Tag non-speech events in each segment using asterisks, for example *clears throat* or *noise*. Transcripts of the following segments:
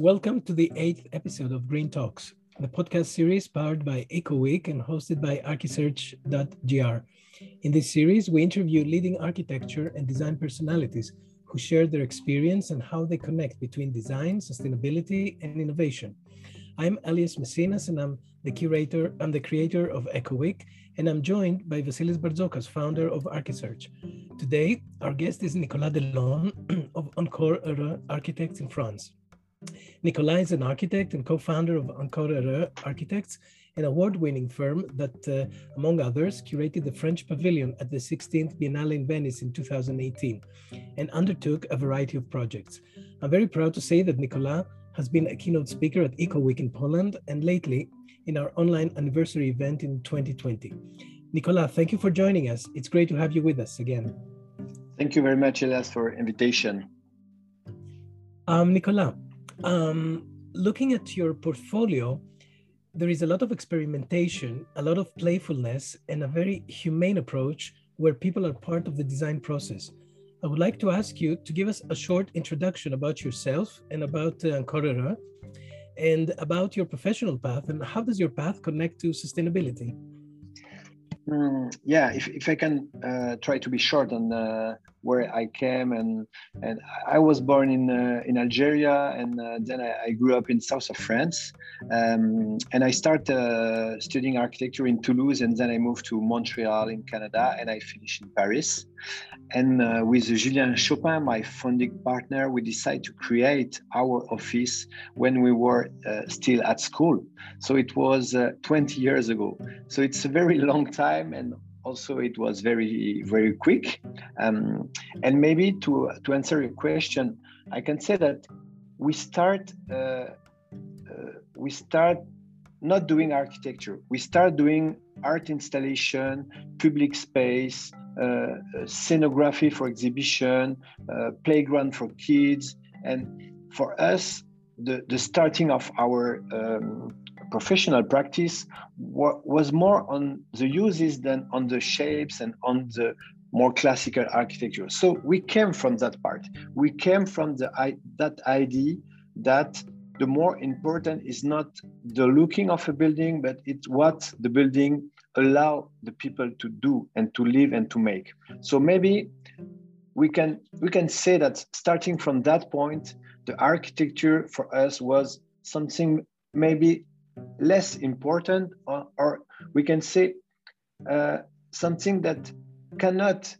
Welcome to the eighth episode of Green Talks, the podcast series powered by EcoWeek and hosted by Archisearch.gr. In this series, we interview leading architecture and design personalities who share their experience and how they connect between design, sustainability, and innovation. I'm Elias Messinas, and I'm the curator, I'm the creator of EcoWeek, and I'm joined by Vasilis Barzokas, founder of Archisearch. Today, our guest is Nicolas Delon *clears throat* of Encore Architects in France. Nicolas is an architect and co-founder of Encore Architects, an award-winning firm that, uh, among others, curated the French Pavilion at the 16th Biennale in Venice in 2018 and undertook a variety of projects. I'm very proud to say that Nicolas has been a keynote speaker at EcoWeek in Poland and lately in our online anniversary event in 2020. Nicolas, thank you for joining us. It's great to have you with us again. Thank you very much, Elias, for invitation. Um, Nicolas, um, looking at your portfolio, there is a lot of experimentation, a lot of playfulness, and a very humane approach where people are part of the design process. I would like to ask you to give us a short introduction about yourself and about uh, and about your professional path and how does your path connect to sustainability? Mm, yeah, if, if I can uh, try to be short on uh, where I came and and I was born in uh, in Algeria and uh, then I, I, grew up in south of France. Um, and I started uh, studying architecture in Toulouse and then I moved to Montreal in Canada and I finished in Paris. And uh, with Julien Choppin my founding partner we decided to create our office when we were uh, still at school. So it was uh, 20 years ago. So it's a very *laughs* long time and also it was very very quick. Um, and maybe to to answer your question i can say that we start uh, uh, we start not doing architecture. We start doing art installation public space uh, scenography for exhibition uh, playground for kids. And for us the, the starting of our um, professional practice was more on the uses than on the shapes and on the more classical architecture. So we came from that part. We came from the that idea that the more important is not the looking of a building, but it's what the building allow the people to do and to live and to make. So maybe we can we can say that starting from that point, the architecture for us was something maybe less important, or, or we can say uh, something that cannot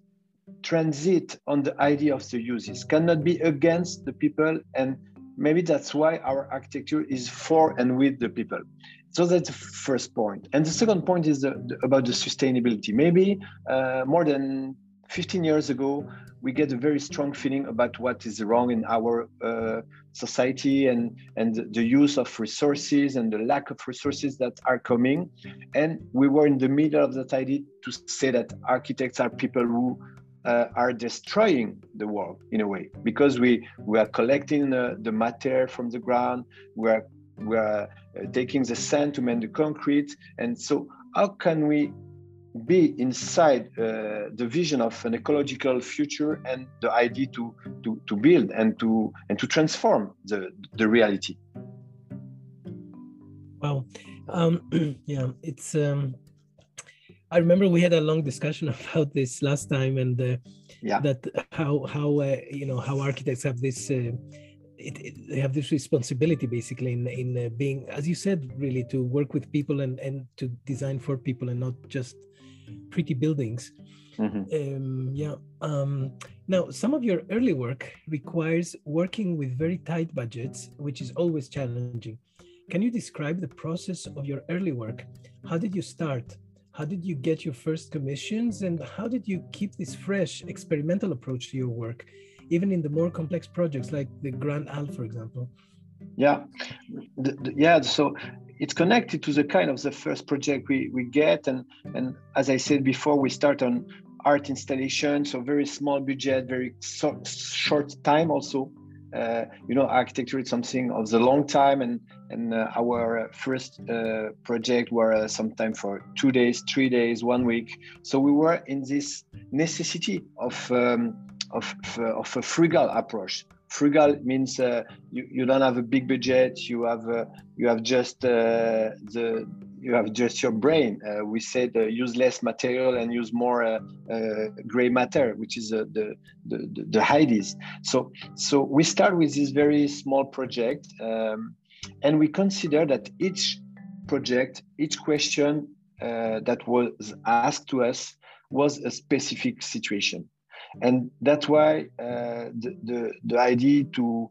transit on the idea of the uses, cannot be against the people, and maybe that's why our architecture is for and with the people. So that's the first point. And the second point is the, the, about the sustainability. Maybe uh, more than 15 years ago, we get a very strong feeling about what is wrong in our uh, society and and the use of resources and the lack of resources that are coming. And we were in the middle of that idea to say that architects are people who uh, are destroying the world in a way because we we are collecting the, the matter from the ground we are we are uh, taking the sand to make the concrete. And so how can we be inside uh, the vision of an ecological future and the idea to, to, to build and to and to transform the, the reality. Wow, um, *clears throat* yeah, it's. Um, I remember we had a long discussion *laughs* about this last time, and uh, yeah, that how how uh, you know how architects have this. Uh, it, it, they have this responsibility basically in in uh, being, as you said, really to work with people and and to design for people and not just pretty buildings. Mm-hmm. Um, yeah. Um, now, some of your early work requires working with very tight budgets, which is always challenging. Can you describe the process of your early work? How did you start? How did you get your first commissions? And how did you keep this fresh, experimental approach to your work, even in the more complex projects like the Grand Hall, for example? Yeah, yeah. So it's connected to the kind of the first project we, we get. And and as i said before we start on art installation so very small budget very so, short time also. Uh, you know architecture is something of the long time and and uh, our first uh, project were uh, sometime for two days three days one week. So we were in this necessity of um, of, of a frugal approach frugal means uh, you, you don't have a big budget. You have uh, you have just uh, the you have just your brain. Uh, we said uh, use less material and use more uh, gray matter which is the, the the the ideas so so we start with this very small project um, and we consider that each project each question that was asked to us was a specific situation and that's why uh, the, the, the idea to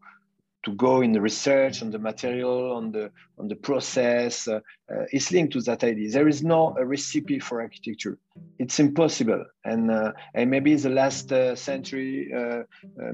to go in the research on the material on the on the process uh, uh, is linked to that idea. There is no a recipe for architecture. It's impossible. And uh, and maybe the last uh, century uh, uh,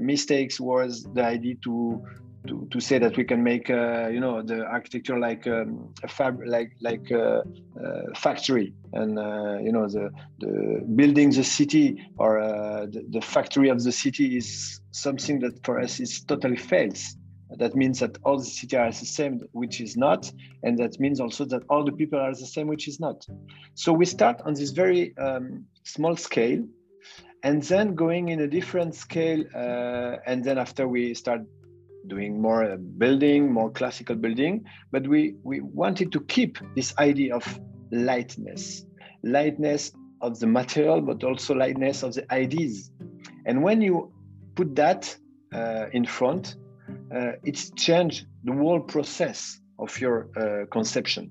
mistakes was the idea to to, to say that we can make uh, you know the architecture like um, a fab like like a, a factory. And uh, you know the the building the city or uh, the, the, factory of the city is something that for us is totally fails that means that all the city are the same which is not. And that means also that all the people are the same which is not. So we start on this very um, small scale and then going in a different scale uh, and then after we start doing more uh, building, more classical building, but we, we wanted to keep this idea of lightness, lightness of the material, but also lightness of the ideas. And when you put that uh, in front, uh, it's changed the whole process of your uh, conception.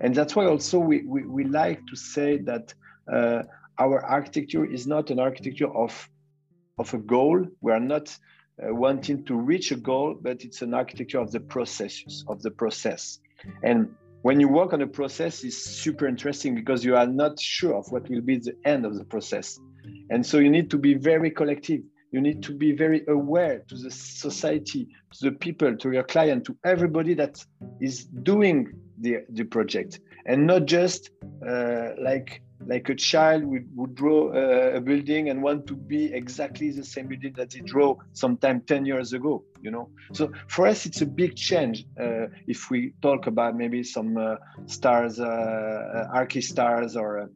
And that's why also we, we, we like to say that uh, our architecture is not an architecture of, of a goal. We are not uh, wanting to reach a goal, but it's an architecture of the processes, of the process. And when you work on a process, it's super interesting because you are not sure of what will be the end of the process. And so you need to be very collective. You need to be very aware to the society, to the people, to your client, to everybody that is doing the, the project, and not just uh, like like a child would, would draw a, a, building and want to be exactly the same building that he drew sometime 10 years ago you know? So for us it's a big change uh, if we talk about maybe some uh, stars uh, uh archistars or uh,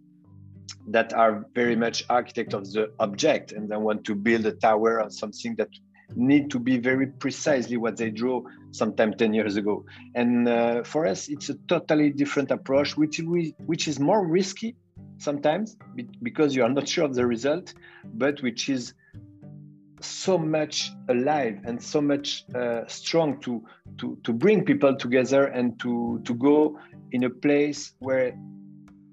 that are very much architect of the object and then want to build a tower or something that need to be very precisely what they draw sometime 10 years ago. And uh, for us it's a totally different approach which we which is more risky sometimes because you are not sure of the result, but which is so much alive and so much uh, strong to, to, to bring people together and to, to go in a place where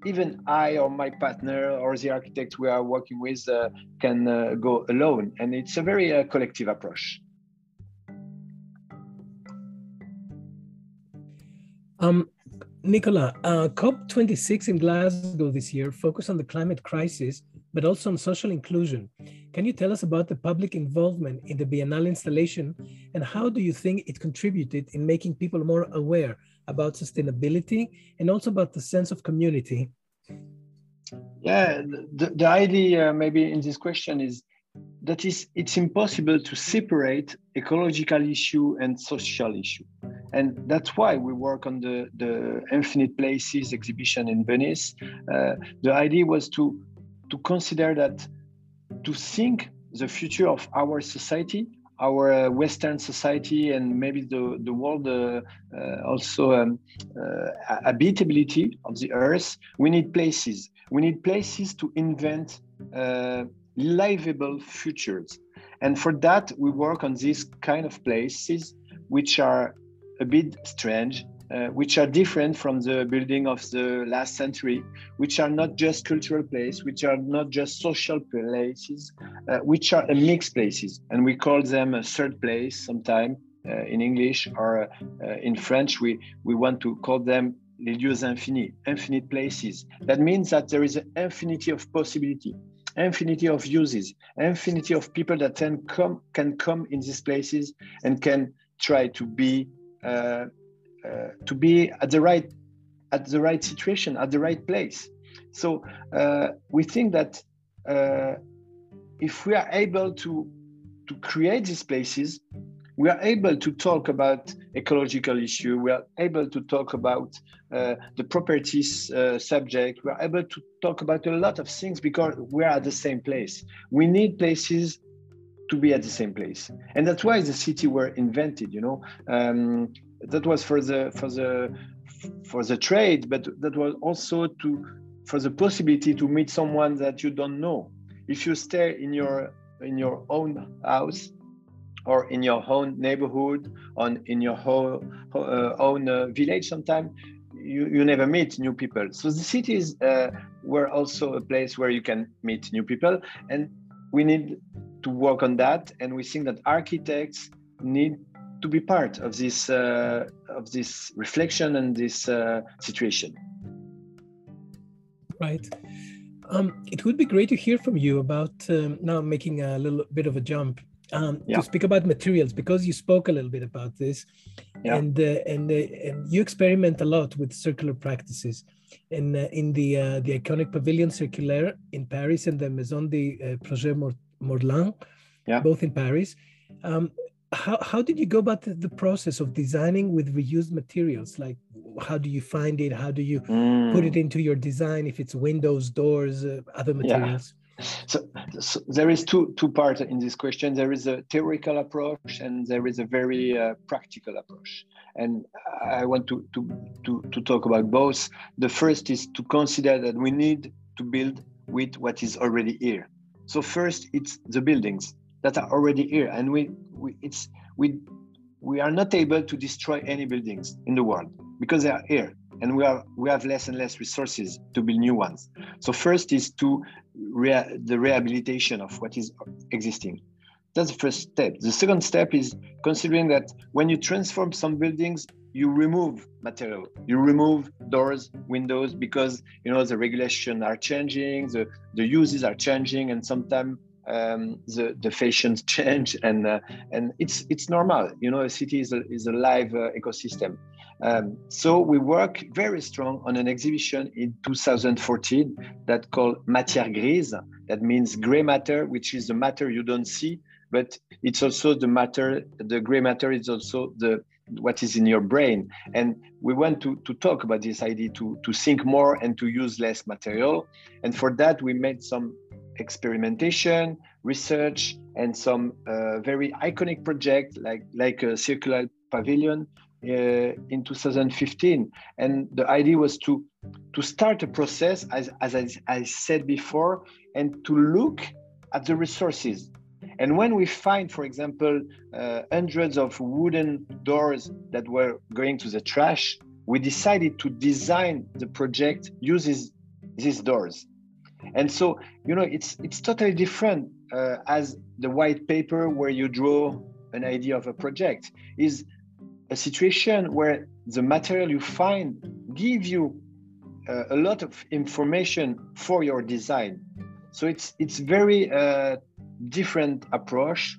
even I or my partner or the architect we are working with uh, can uh, go alone. And it's a very uh, collective approach. Um, Nicola, uh, COP26 in Glasgow this year focused on the climate crisis, but also on social inclusion. Can you tell us about the public involvement in the Biennale installation and how do you think it contributed in making people more aware about sustainability and also about the sense of community? Yeah, the, the idea uh, maybe in this question is that is it's impossible to separate ecological issue and social issue. And that's why we work on the, the infinite places exhibition in venice. Uh, the idea was to to consider that to think the future of our society our uh, western society and maybe the, the world uh, uh also um, uh, habitability of the earth. We need places. We need places to invent uh, livable futures. And for that, we work on these kind of places which are a bit strange, uh, which are different from the building of the last century, which are not just cultural places, which are not just social places, uh, which are mixed places. And we call them a third place sometimes. uh, in English or uh, in French, we, we want to call them les lieux infinis, infinite places. That means that there is an infinity of possibility infinity of uses, infinity of people that can come can come in these places and can try to be uh, uh, to be at the right at the right situation at the right place. So uh, we think that uh, if we are able to to create these places, we are able to talk about ecological issue. We are able to talk about uh, the properties uh, subject. We are able to talk about a lot of things because we are at the same place. We need places to be at the same place and that's why the city were invented you know um, that was for the for the for the trade but that was also to for the possibility to meet someone that you don't know if you stay in your in your own house or in your own neighborhood on in your whole, uh, own uh, village sometimes you, you never meet new people. So the cities uh, were also a place where you can meet new people and we need to work on that and we think that architects need to be part of this uh, of this reflection and this uh, situation. Right. Um, it would be great to hear from you about um, now making a little bit of a jump um, yeah. to speak about materials because you spoke a little bit about this, yeah. and uh, and uh, and you experiment a lot with circular practices, in uh, in the uh, the iconic Pavilion Circulaire in Paris and the Maison de uh, Projet Morland, yeah. both in Paris. Um, how, how did you go about the, the, process of designing with reused materials? Like, how do you find it? How do you mm. put it into your design? If it's windows, doors, uh, other materials? So, so, there is two two parts in this question. There is a theoretical approach and there is a very uh, practical approach. And I want to, to to to talk about both. The first is to consider that we need to build with what is already here. So first, it's the buildings that are already here, and we, we it's we we are not able to destroy any buildings in the world because they are here and we are we have less and less resources to build new ones. So first is to rea- the rehabilitation of what is existing. That's the first step. The second step is considering that when you transform some buildings you remove material. You remove doors windows because you know the regulations are changing the the uses are changing and sometimes um, the the fashions *laughs* change and uh, and it's it's normal. You know a city is a, is a live uh, ecosystem um, so we work very strong on an exhibition in 2014 that called Matière Grise. That means gray matter, which is the matter you don't see, but it's also the matter. The gray matter is also the what is in your brain. And we want to, to talk about this idea to, to think more and to use less material. And for that, we made some experimentation, research, and some uh, very iconic project like, like a circular pavilion in 2015 and the idea was to to start a process as, as I, I, said before and to look at the resources. And when we find for example uh, hundreds of wooden doors that were going to the trash we decided to design the project uses these doors. And so you know it's it's totally different uh, as the white paper where you draw an idea of a project is a situation where the material you find give you uh, a lot of information for your design. So it's it's very uh, different approach,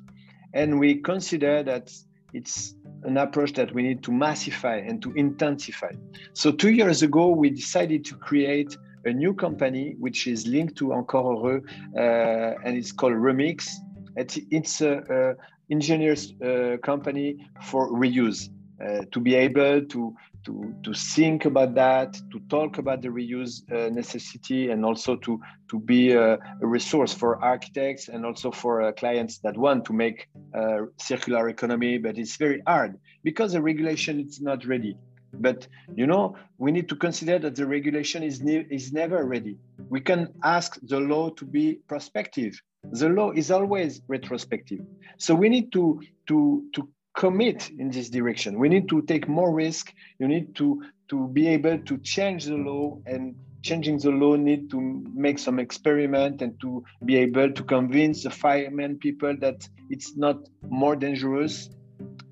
and we consider that it's an approach that we need to massify and to intensify. So two years ago, we decided to create a new company which is linked to Encore Heureux, uh, and it's called Remix. It's, it's a, a engineers uh, company for reuse. Uh, to be able to to to think about that, to talk about the reuse uh, necessity, and also to to be a, a, resource for architects and also for uh, clients that want to make uh, circular economy. But it's very hard because the regulation is not ready. But you know, we need to consider that the regulation is ne- is never ready. We can ask the law to be prospective. The law is always retrospective. So we need to to to commit in this direction. We need to take more risk. You need to to be able to change the law and changing the law need to make some experiment and to be able to convince the firemen people that it's not more dangerous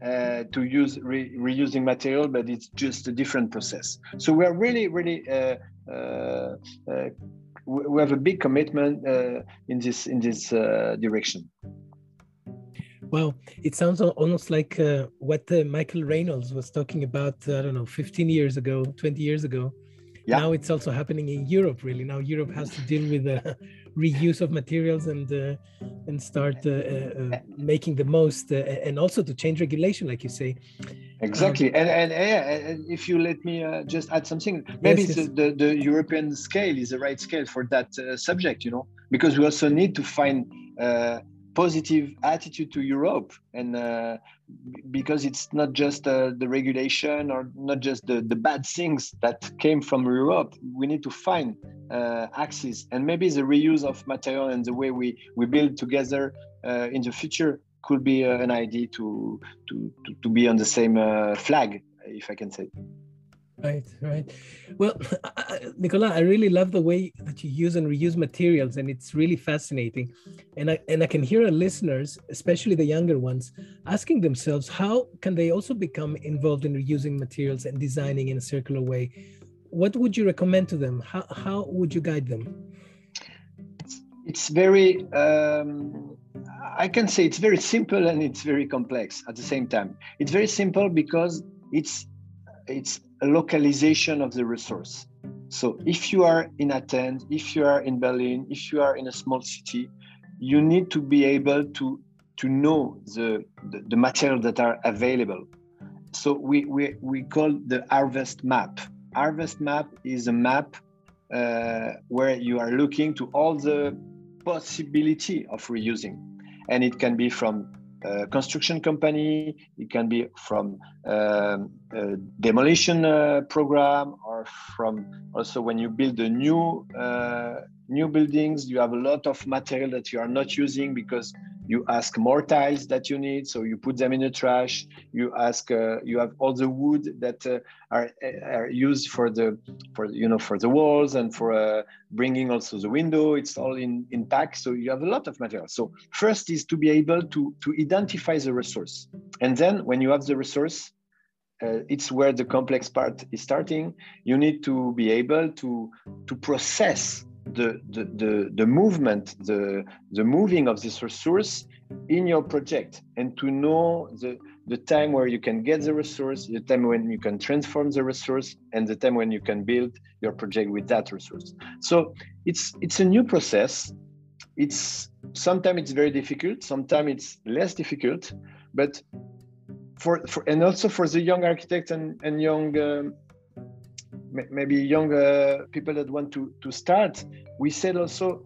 uh, to use re reusing material, but it's just a different process. So we are really, really uh, uh, uh we have a big commitment uh, in this in this uh, direction. Well, it sounds almost like uh, what uh, Michael Reynolds was talking about, uh, I don't know, 15 years ago, 20 years ago. Yeah. Now it's also happening in Europe, really. Now Europe has to deal with the reuse of materials and uh, and start uh, uh, making the most, and also to change regulation, like you say. Exactly, um, and, and, and if you let me just add something, maybe yes, yes. The, the European scale is the right scale for that subject, you know, because we also need to find positive attitude to Europe, and uh, because it's not just uh, the regulation or not just the, the bad things that came from Europe. We need to find uh, axes, and maybe the reuse of material and the way we we build together uh, in the future could be uh, an idea to, to to to be on the same uh, flag, if I can say. Right, right. Well, *clears throat* Nicolas, I really love the way that you use and reuse materials, and it's really fascinating. And I and I can hear our listeners, especially the younger ones, asking themselves how can they also become involved in reusing materials and designing in a circular way. What would you recommend to them? How how would you guide them? It's very. Um, I can say it's very simple and it's very complex at the same time. It's very simple because it's it's localization of the resource. So if you are in Athens, if you are in Berlin, if you are in a small city, you need to be able to to know the, the, the material that are available. So we, we, we call the harvest map. Harvest map is a map uh, where you are looking to all the possibility of reusing. And it can be from construction company, it can be from um, demolition uh, program, or from also when you build a new uh, new buildings, you have a lot of material that you are not using because you ask more tiles that you need so you put them in the trash. You ask uh, you have all the wood that uh, are, are used for the for you know for the walls and for uh, bringing also the window. It's all in in pack so you have a lot of material. So first is to be able to to identify the resource. And then when you have the resource uh, it's where the complex part is starting. You need to be able to to process the, the, the, the movement, the, the moving of this resource in your project and to know the, the time where you can get the resource, the time when you can transform the resource, and the time when you can build your project with that resource. So it's it's a new process. It's sometimes it's very difficult, sometimes it's less difficult, but for, for and also for the young architects and, and young um, maybe young uh, people that want to to start we said also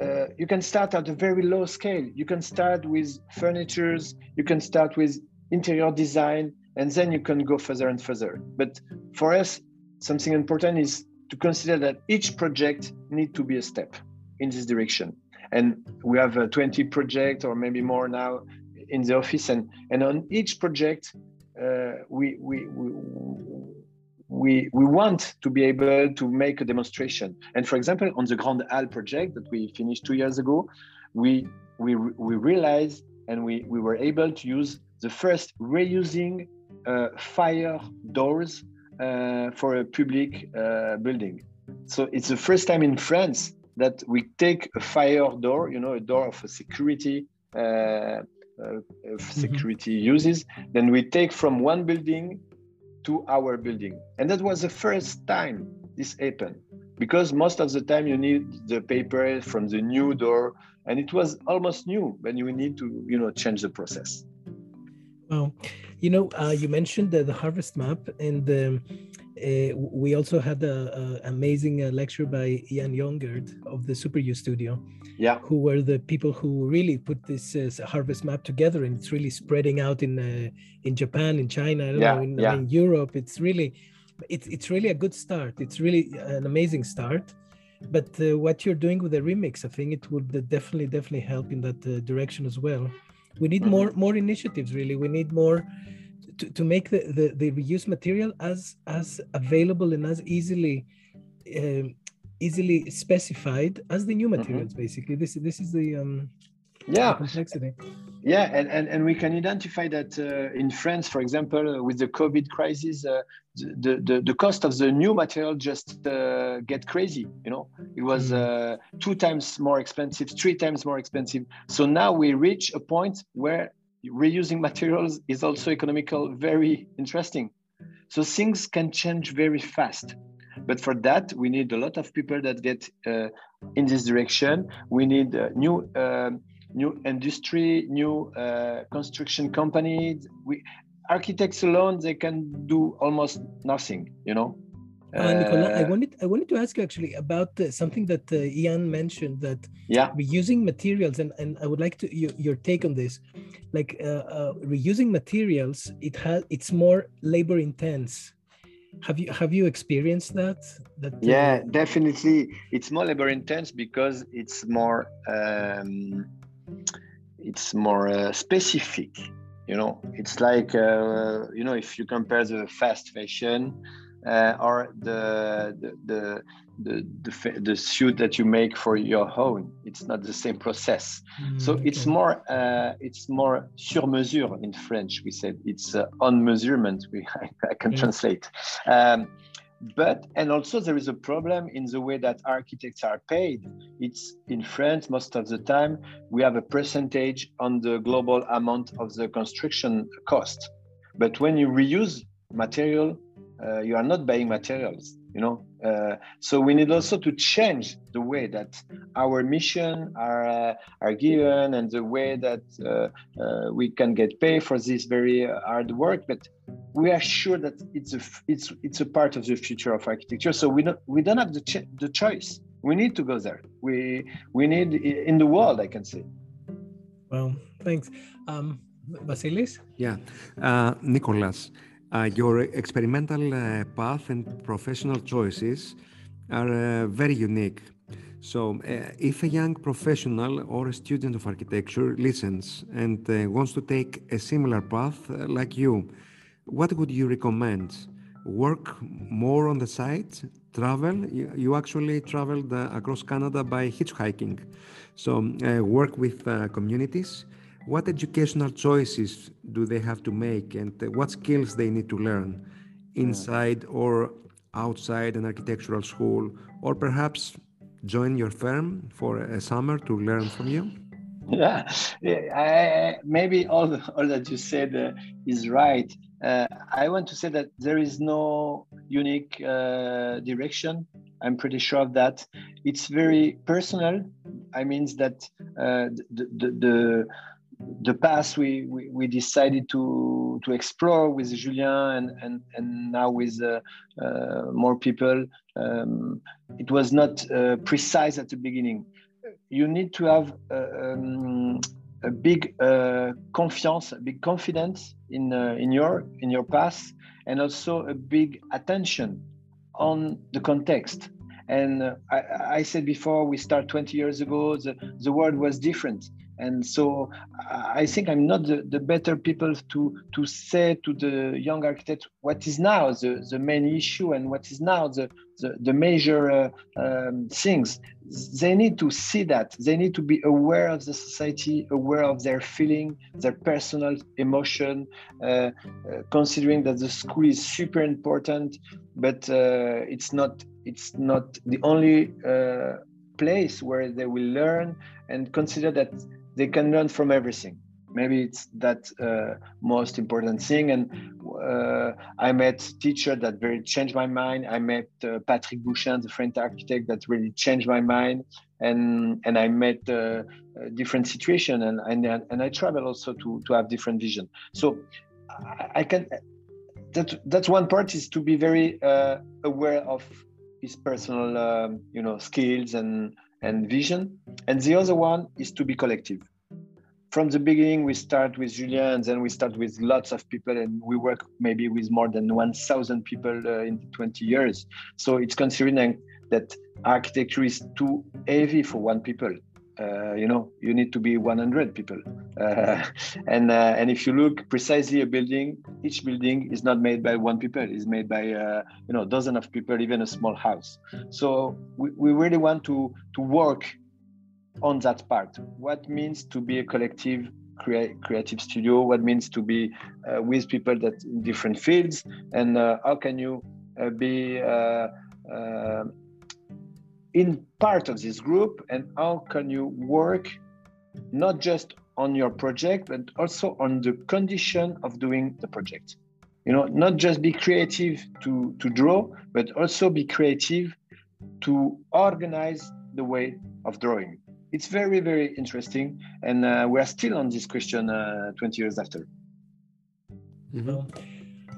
uh, you can start at a very low scale. You can start with furnitures you can start with interior design and then you can go further and further. But for us something important is to consider that each project need to be a step in this direction. And we have uh, 20 projects or maybe more now in the office and and on each project uh, we, we, we we, we want to be able to make a demonstration. And for example, on the Grand Hall project that we finished two years ago, we, we, we realized and we, we were able to use the first reusing uh, fire doors uh, for a public uh, building. So it's the first time in France that we take a fire door, you know, a door of a security uh, uh, mm-hmm. security mm-hmm. uses. Then we take from one building to our building. And that was the first time this happened because most of the time you need the paper from the new door and it was almost new but you need to you know change the process well you know uh, you mentioned the, the harvest map and um, uh, we also had an amazing uh, lecture by Jan Jongert of the Superuse Studio, yeah, who were the people who really put this uh, harvest map together, and it's really spreading out in uh, in Japan, in China, yeah, know, in, yeah. in, Europe. It's really, it's it's really a good start. It's really an amazing start. But uh, what you're doing with the remix, I think it would definitely definitely help in that uh, direction as well. We need mm-hmm. more more initiatives. Really, we need more to, to make the, the, the reused material as as available and as easily um, easily specified as the new mm-hmm. materials mm-hmm. basically this this is the um yeah complexity yeah and, and and we can identify that uh, in france for example uh, with the covid crisis uh, the, the the cost of the new material just uh, get crazy you know it was mm. two times more expensive three times more expensive so now we reach a point where reusing materials is also economical very interesting. So things can change very fast. But for that we need a lot of people that get uh, in this direction. We need uh, new uh, new industry new uh, construction companies. We architects alone they can do almost nothing you know uh, Nicolas, I wanted I wanted to ask you actually about uh, something that uh, Jan mentioned that yeah. reusing materials and, and I would like to your, your take on this. Like uh, uh, reusing materials it has it's more labor intense. Have you have you experienced that? That uh, yeah definitely. It's more labor intense because it's more um, it's more specific you know? It's like you know if you compare the fast fashion or the the, the the, the, the suit that you make for your home it's not the same process. Mm, so it's more uh, it's more sur mesure in french we said. It's uh, on measurement we *laughs* i, I can yeah. translate. Um, but and also there is a problem in the way that architects are paid. It's in france most of the time we have a percentage on the global amount of the construction cost. But when you reuse material uh, you are not buying materials you know? Uh, so we need also to change the way that our mission are uh, are given and the way that uh, uh we can get paid for this very hard work. But we are sure that it's a it's it's a part of the future of architecture. So we don't we don't have the ch- the choice. We need to go there. We we need in the world i can say. Well thanks. Um Vasilis? Yeah, uh, Nicholas, uh, your experimental uh, path and professional choices are uh, very unique. So, uh, if a young professional or a student of architecture listens and uh, wants to take a similar path uh, like you, what would you recommend? Work more on the site, travel. You, you actually traveled across Canada by hitchhiking. So, work with communities what educational choices do they have to make and what skills they need to learn inside or outside an architectural school? Or perhaps join your firm for a summer to learn from you? *laughs* Yeah, I, maybe all, all that you said uh, is right. Uh, i want to say that there is no unique uh, direction. I'm pretty sure of that. It's very personal. I means that uh, the, the, the the past we, we, we, decided to to explore with Julien and and, and now with uh, uh, more people. Um, it was not uh, precise at the beginning. You need to have uh, um, a big uh, confiance, a big confidence in uh, in your in your past, and also a big attention on the context. And I, I said before, we start 20 years ago. The, the world was different and so i think i'm not the, the better people to to say to the young architect what is now the, the main issue and what is now the the, the major uh, um, things. They need to see that. They need to be aware of the society aware of their feeling their personal emotion uh, uh, considering that the school is super important but uh, it's not it's not the only uh, place where they will learn and consider that they can learn from everything. Maybe it's that uh, most important thing. And uh, i met teacher that very changed my mind. I met uh, patrick bouchain the french architect that really changed my mind. And and i met uh, different situation. And, and and i travel also to to have different vision. So i, can that that's one part is to be very uh, aware of his personal um, you know skills and and vision. And the other one is to be collective. From the beginning, we start with Julien, and then we start with lots of people, and we work maybe with more than 1,000 people uh, in 20 years. So it's considering that architecture is too heavy for one people uh, you know you need to be 100 people. Uh, *laughs* and uh, and if you look precisely a building each building is not made by one people. Is made by uh, you know dozen of people even a small house. So we, we really want to to work on that part. What means to be a collective crea- creative studio? What means to be uh, with people that in different fields? And how can you be in part of this group and how can you work not just on your project but also on the condition of doing the project? You know not just be creative to to draw but also be creative to organize the way of drawing. It's very very interesting and uh, we are still on this question uh, 20 years after. Mm-hmm.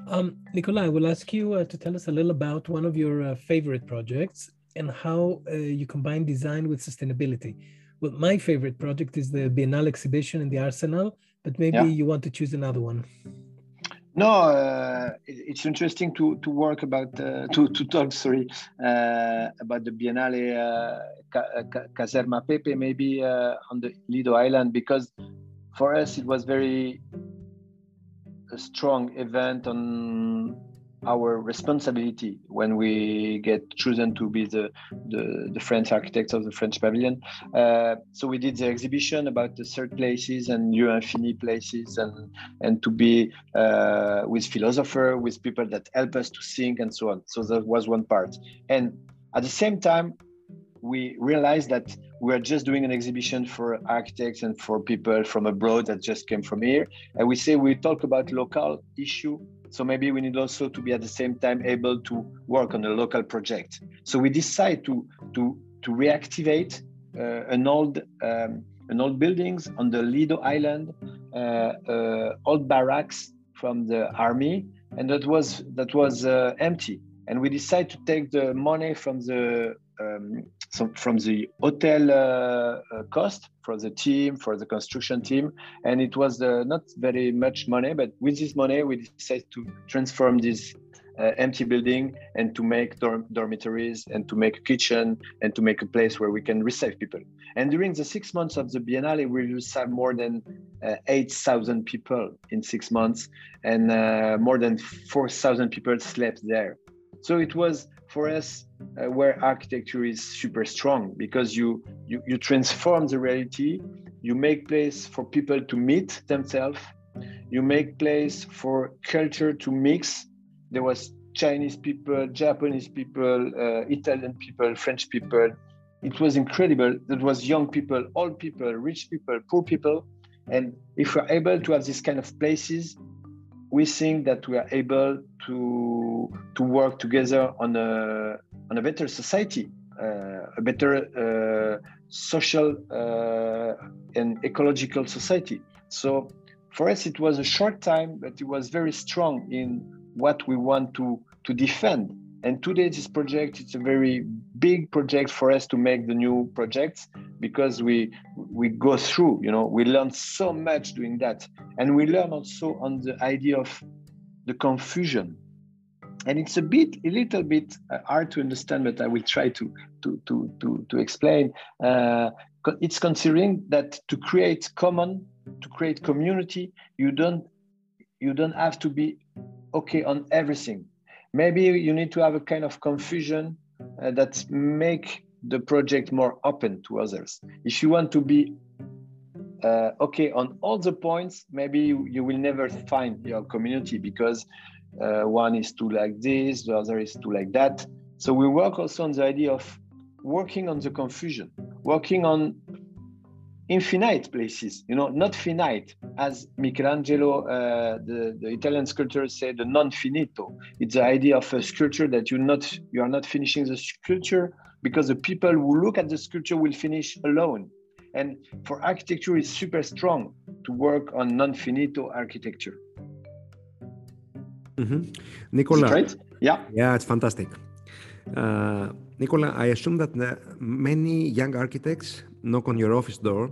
Um, Nicolas, I will ask you uh, to tell us a little about one of your uh, favorite projects and how uh, you combine design with sustainability. Well, my favorite project is the Biennale exhibition in the Arsenal, but maybe yeah. you want to choose another one. No, uh, it's interesting to to work about uh, to to talk. Sorry, uh, about the Biennale uh, Caserma Pepe, maybe uh, on the Lido Island, because for us it was very a strong event on our responsibility when we get chosen to be the the, the French architects of the French pavilion. Uh, so we did the exhibition about the third places and lieu infini places, and and to be uh, with philosopher, with people that help us to think and so on. So that was one part, and at the same time, we realized that we are just doing an exhibition for architects and for people from abroad that just came from here and we say we talk about local issue so maybe we need also to be at the same time able to work on a local project. So we decide to to to reactivate uh, an old um, an old buildings on the Lido Island, uh, uh, old barracks from the army, and that was that was uh, empty. And we decided to take the money from the um, so from the hotel uh, uh, cost for the team, for the construction team, and it was uh, not very much money, but with this money we decided to transform this uh, empty building and to make dorm- dormitories and to make a kitchen and to make a place where we can receive people. And during the six months of the Biennale, we received more than uh, 8,000 people in six months, and uh, more than 4,000 people slept there. So it was for us uh, where architecture is super strong because you, you you transform the reality. You make place for people to meet themselves. You make place for culture to mix. There was chinese people japanese people uh, italian people french people. It was incredible. That was young people old people rich people poor people. And if we're able to have this kind of places we think that we are able to to work together on a on a better society, uh, a better uh, social uh, and ecological society. So for us, it was a short time, but it was very strong in what we want to to defend. And today, this project it's a very big project for us to make the new projects because we we go through. You know, we learn so much doing that, and we learn also on the idea of the confusion. And it's a bit a little bit uh, hard to understand but i will try to to to to, to explain. Uh, it's considering that to create common to create community you don't you don't have to be okay on everything. Maybe you need to have a kind of confusion uh, that make the project more open to others if you want to be uh, okay on all the points maybe you, you will never find your community because uh, one is too like this, the other is too like that. So we work also on the idea of working on the confusion, working on infinite places, you know, not finite, as Michelangelo, uh, the, the Italian sculptor, said, the non finito. It's the idea of a sculpture that you not you are not finishing the sculpture because the people who look at the sculpture will finish alone. And for architecture, it's super strong to work on non finito architecture. Mm-hmm. Nicola. Right? Yeah. Yeah, it's fantastic. Uh, Nicola, I assume that many young architects knock on your office door.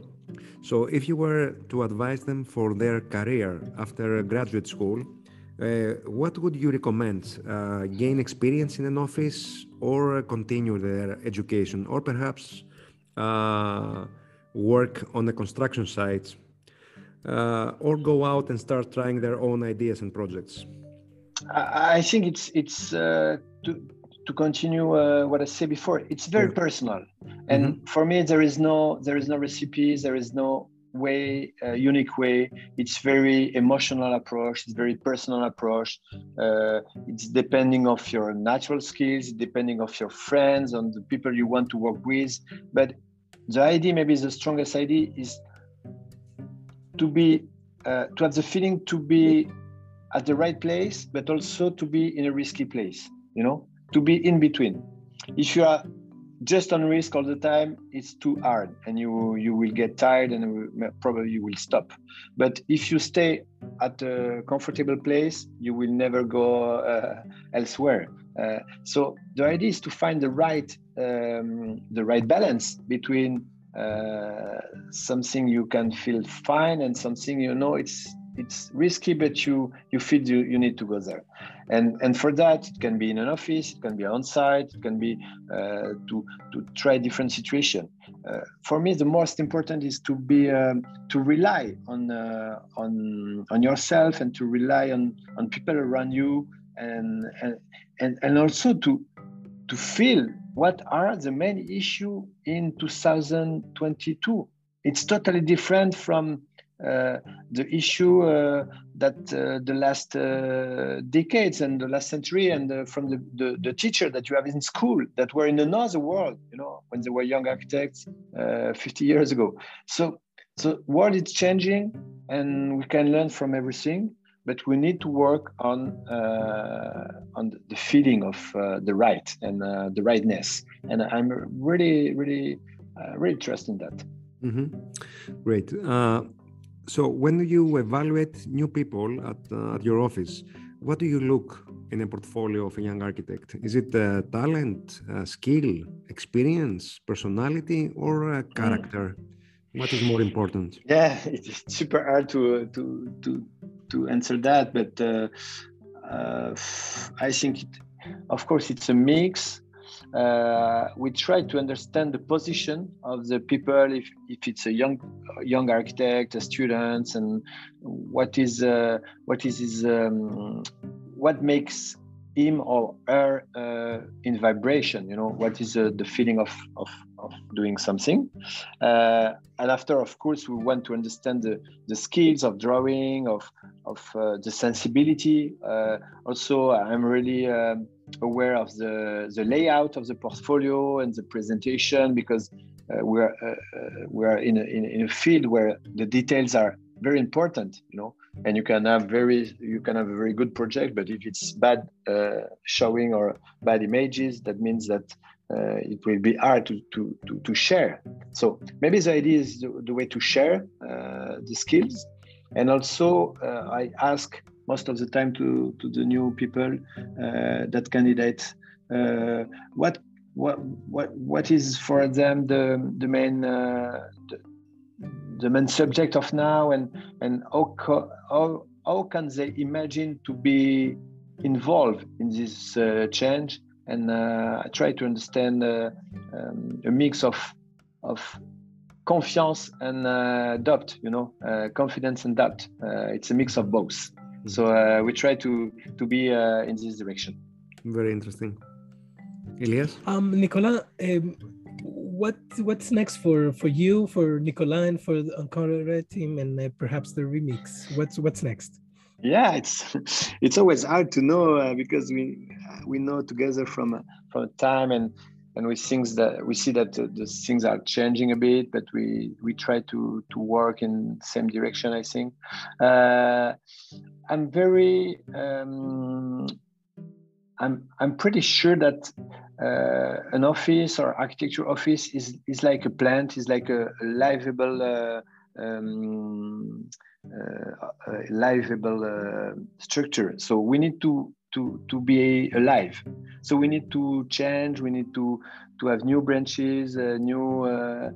So, if you were to advise them for their career after graduate school, what would you recommend? Uh, gain experience in an office or continue their education, or perhaps uh, work on the construction sites, uh, or go out and start trying their own ideas and projects? I think it's it's uh, to to continue uh, what I said before. It's very yeah. personal, and mm-hmm. for me, there is no there is no recipes. There is no way uh, unique way. It's very emotional approach. It's very personal approach. Uh, it's depending of your natural skills depending of your friends on the people you want to work with. But the idea maybe the strongest idea is to be uh, to have the feeling to be at the right place, but also to be in a risky place, you know, to be in between. If you are just on risk all the time, it's too hard and you you will get tired and probably you will stop. But if you stay at a comfortable place, you will never go uh, elsewhere. Uh, so the idea is to find the right um, the right balance between uh, something you can feel fine and something you know it's it's risky but you you feel you, you need to go there. And and for that it can be in an office it can be on site it can be uh, to to try different situation. Uh, for me the most important is to be um, to rely on uh, on on yourself and to rely on on people around you and and and, and also to to feel what are the main issue in 2022 it's totally different from the issue uh, that uh, the last decades and the last century and from the, the, the, teacher that you have in school that were in another world, you know, when they were young architects 50 years ago. So, so world is changing and we can learn from everything but we need to work on uh, on the feeling of uh, the right and uh, the rightness and i'm really really really trusting that mm-hmm. great so when you evaluate new people at, uh, at your office, what do you look in a portfolio of a young architect? Is it uh, talent, uh, skill, experience, personality, or uh, character? Mm. What is more important? Yeah, *laughs* it's super hard to to to to answer that, but uh, uh, I think, it, of course, it's a mix uh, we try to understand the position of the people if, if it's a young young architect a student and what is uh, what is his um, what makes him or her uh, in vibration you know what is uh, the feeling of, of, of doing something. Uh, and after of course we want to understand the, the skills of drawing of of uh, the sensibility. Uh, also i'm really um, aware of the the layout of the portfolio and the presentation because uh, we're we're in a, in, in a field where the details are very important you know and you can have very you can have a very good project but if it's bad uh, showing or bad images that means that uh, it will be hard to, to, to, to, share. So maybe the idea is the, the way to share uh, the skills. And also uh, i ask most of the time to, to the new people uh, that candidate uh, what what what what is for them the the main the, the main subject of now? And and how, how, how can they imagine to be involved in this uh, change and uh, I try to understand uh, um, a mix of of confiance and uh, doubt you know uh, confidence and doubt uh, it's a mix of both mm-hmm. so we try to to be in this direction very interesting elias um nicolas um, what what's next for for you, for Nicolas, and for the Encore team, and uh, perhaps the remix? What's what's next? Yeah, it's *laughs* it's always hard to know uh, because we we know together from from time and and we things that we see that the, the, things are changing a bit, but we we try to to work in the same direction. I think uh, I'm very um, I'm I'm pretty sure that uh, an office or architecture office is is like a plant, is like a, a livable uh, um, uh, livable uh, structure. So we need to to to be alive. So we need to change. We need to to have new branches, uh, new uh,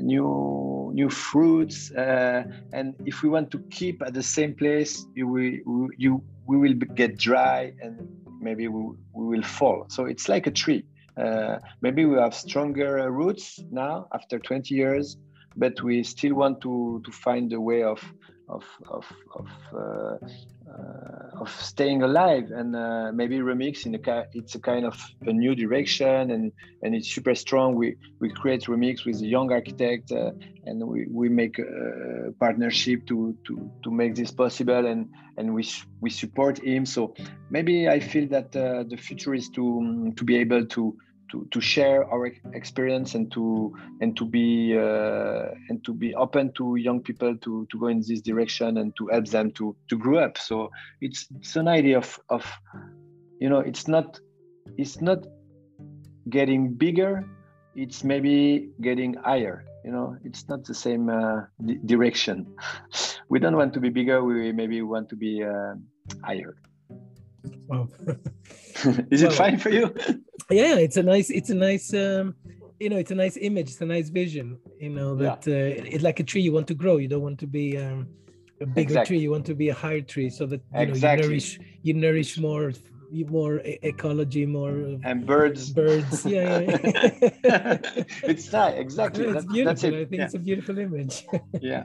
new new fruits, and if we want to keep at the same place, you will you we will get dry and maybe we, we will fall. So it's like a tree. Uh, maybe we have stronger roots now after 20 years, but we still want to, to find a way of, of, of, of uh, uh, of staying alive and uh, maybe remix in a it's a kind of a new direction and and it's super strong. We we create remix with a young architect uh, and we, we make a partnership to to to make this possible and and we we support him. So maybe i feel that the future is to to be able to to, to share our experience and to and to be uh, and to be open to young people to, to go in this direction and to help them to to grow up. So it's it's an idea of of you know it's not it's not getting bigger it's maybe getting higher you know? It's not the same uh, di- direction. *laughs* We don't want to be bigger we maybe want to be uh, higher. Wow. *laughs* *laughs* is it Well, fine for you yeah, it's a nice, it's a nice, um, you know, it's a nice image. It's a nice vision. You know Yeah. that uh, it's like a tree you want to grow. You don't want to be um, a bigger Exactly. tree. You want to be a higher tree, so that you know you nourish, you nourish more, more ecology, more uh, and birds birds. Yeah, yeah. *laughs* it's not exactly Yeah, that, it's beautiful. that's it I think yeah. it's a beautiful image. yeah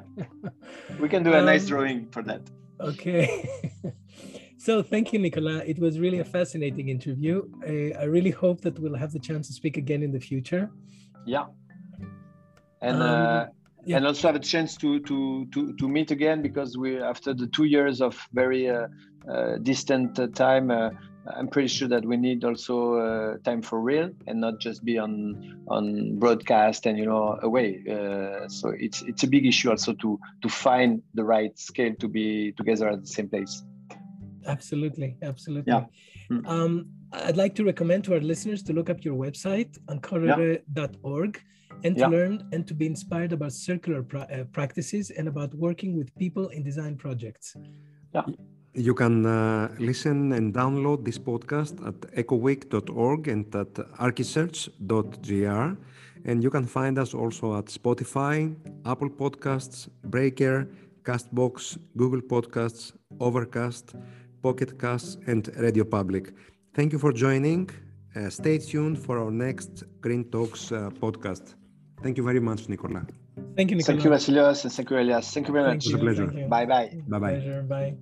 *laughs* we can do a nice Um, drawing for that Okay. *laughs* so thank you, Nicola. It was really a fascinating interview. I, I really hope that we'll have the chance to speak again in the future. yeah and Um, uh, yeah. and also have a chance to to to to meet again because we after the two years of very uh, uh, distant uh, time uh, i'm pretty sure that we need also uh, time for real and not just be on on broadcast and you know away uh, so it's it's a big issue also to to find the right scale to be together at the same place Absolutely, absolutely. Yeah. Mm. Um, I'd like to recommend to our listeners to look up your website, encoreheureux.org, and to Yeah. learn and to be inspired about circular pra- uh, practices and about working with people in design projects. Yeah. You can uh, listen and download this podcast at ecoweek.org and at archisearch.gr. And you can find us also at Spotify, Apple Podcasts, Breaker, Castbox, Google Podcasts, Overcast, Pocket Casts, and Radio Public. Thank you for joining. Uh, stay tuned for our next Green Talks uh, podcast. Thank you very much, Nicola. Thank you, Nicola. thank you Vasilios and thank you elias thank you very Thank much It was a pleasure. thank you. bye bye Bye bye. Pleasure. Bye.